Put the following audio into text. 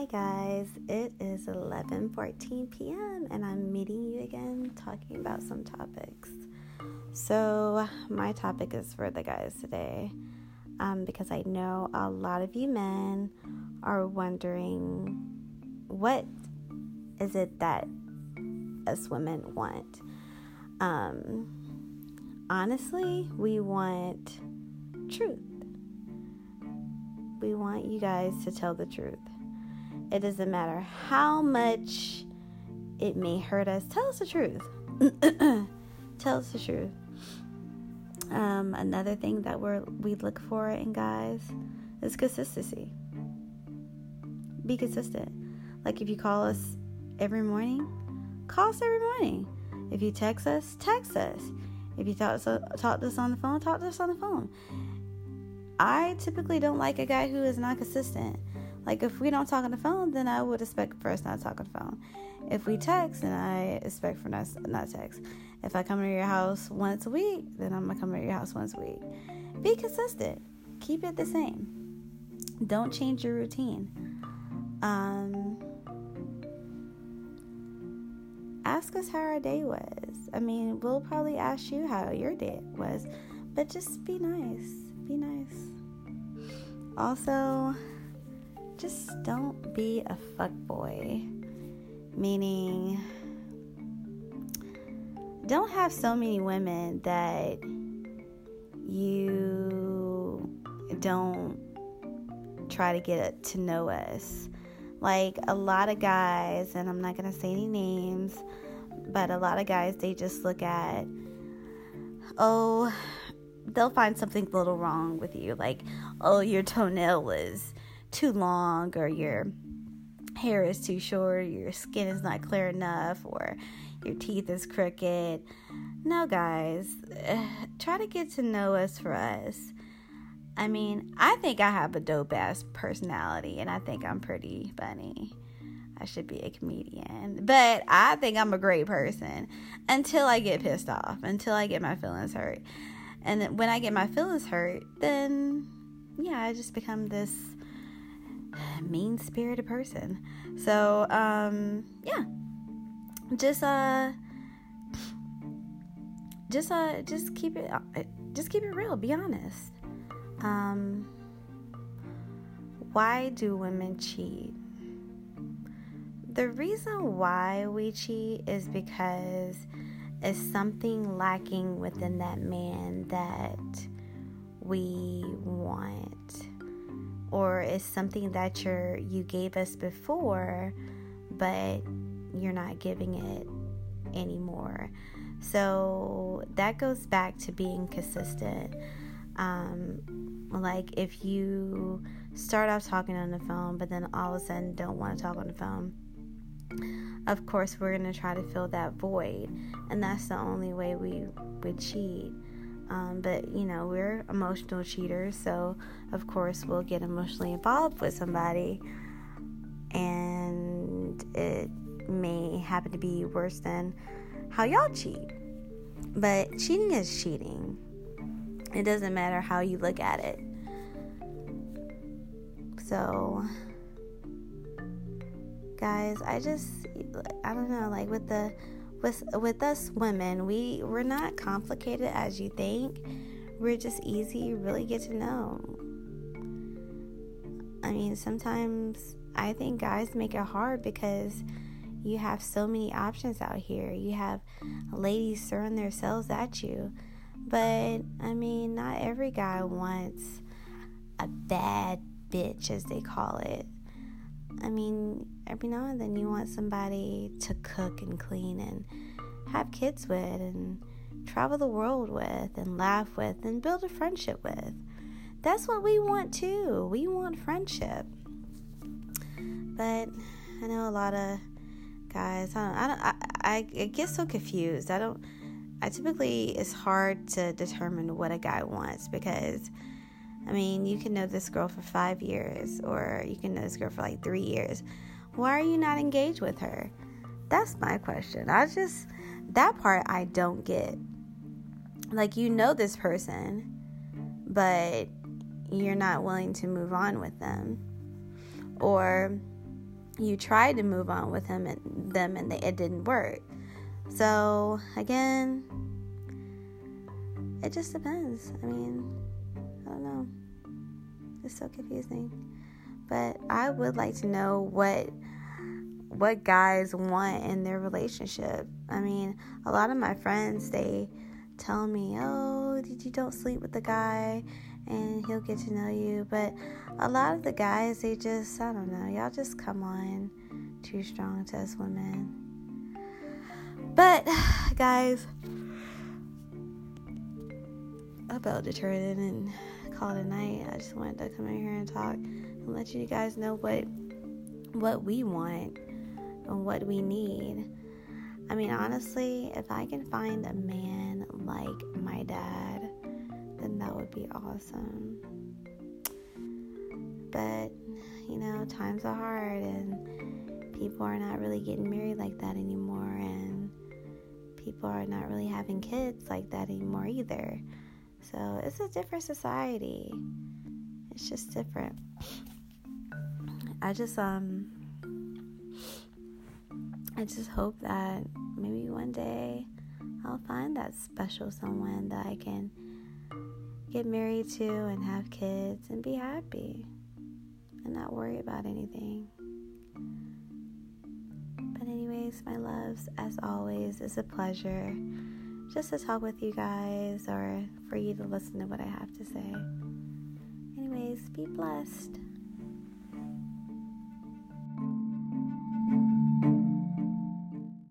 Hi guys, it is 11:14 p.m. and I'm meeting you again talking about some topics. So, my topic is for the guys today. Um, because I know a lot of you men are wondering what is it that us women want. Um, honestly, we want truth. We want you guys to tell the truth. It doesn't matter how much it may hurt us. Tell us the truth. tell us the truth. Um, another thing that we're we look for in guys is consistency. Be consistent. Like if you call us every morning, call us every morning. If you text us, text us. If you talk, so, talk to us on the phone, talk to us on the phone. I typically don't like a guy who is not consistent. Like if we don't talk on the phone, then I would expect for us not to talk on the phone. If we text, then I expect for us not text. If I come to your house once a week, then I'm gonna come to your house once a week. Be consistent. Keep it the same. Don't change your routine. Um, ask us how our day was. I mean, we'll probably ask you how your day was, but just be nice. Be nice. Also, just don't be a fuck boy. Meaning, don't have so many women that you don't try to get to know us. Like a lot of guys, and I'm not gonna say any names, but a lot of guys, they just look at, oh, they'll find something a little wrong with you. Like, oh, your toenail is too long, or your hair is too short, your skin is not clear enough, or your teeth is crooked. No, guys, try to get to know us for us. I mean, I think I have a dope ass personality and I think I'm pretty funny. I should be a comedian. But I think I'm a great person until I get pissed off, until I get my feelings hurt. And when I get my feelings hurt, then yeah, I just become this mean spirited person. So, um, yeah. Just uh just uh just keep it just keep it real, be honest. Um, why do women cheat? The reason why we cheat is because it's something lacking within that man that we want or it's something that you're you gave us before but you're not giving it anymore. So that goes back to being consistent. Um, like if you start off talking on the phone, but then all of a sudden don't want to talk on the phone, of course we're gonna try to fill that void, and that's the only way we would cheat. Um, but you know we're emotional cheaters, so of course we'll get emotionally involved with somebody, and it may happen to be worse than how y'all cheat. But cheating is cheating it doesn't matter how you look at it. So, guys, I just I don't know, like with the with with us women, we we're not complicated as you think. We're just easy, you really get to know. I mean, sometimes I think guys make it hard because you have so many options out here. You have ladies throwing themselves at you. But I mean, not every guy wants a bad bitch, as they call it. I mean, every now and then you want somebody to cook and clean and have kids with and travel the world with and laugh with and build a friendship with. That's what we want too. We want friendship. But I know a lot of guys. I don't. I, don't, I, I get so confused. I don't. I typically it's hard to determine what a guy wants because I mean, you can know this girl for 5 years or you can know this girl for like 3 years. Why are you not engaged with her? That's my question. I just that part I don't get. Like you know this person, but you're not willing to move on with them. Or you tried to move on with him and them and they, it didn't work. So, again, it just depends. I mean, don't know. It's so confusing. But I would like to know what what guys want in their relationship. I mean, a lot of my friends they tell me, "Oh, did you don't sleep with the guy and he'll get to know you." But a lot of the guys, they just, I don't know, y'all just come on too strong to us women. But guys, to turn in and call it a night. I just wanted to come in here and talk and let you guys know what what we want and what we need. I mean, honestly, if I can find a man like my dad, then that would be awesome. But, you know, times are hard and people are not really getting married like that anymore and people are not really having kids like that anymore either. So it's a different society. It's just different. I just um I just hope that maybe one day I'll find that special someone that I can get married to and have kids and be happy and not worry about anything. But, anyways, my loves, as always, it's a pleasure just to talk with you guys or for you to listen to what I have to say. Anyways, be blessed.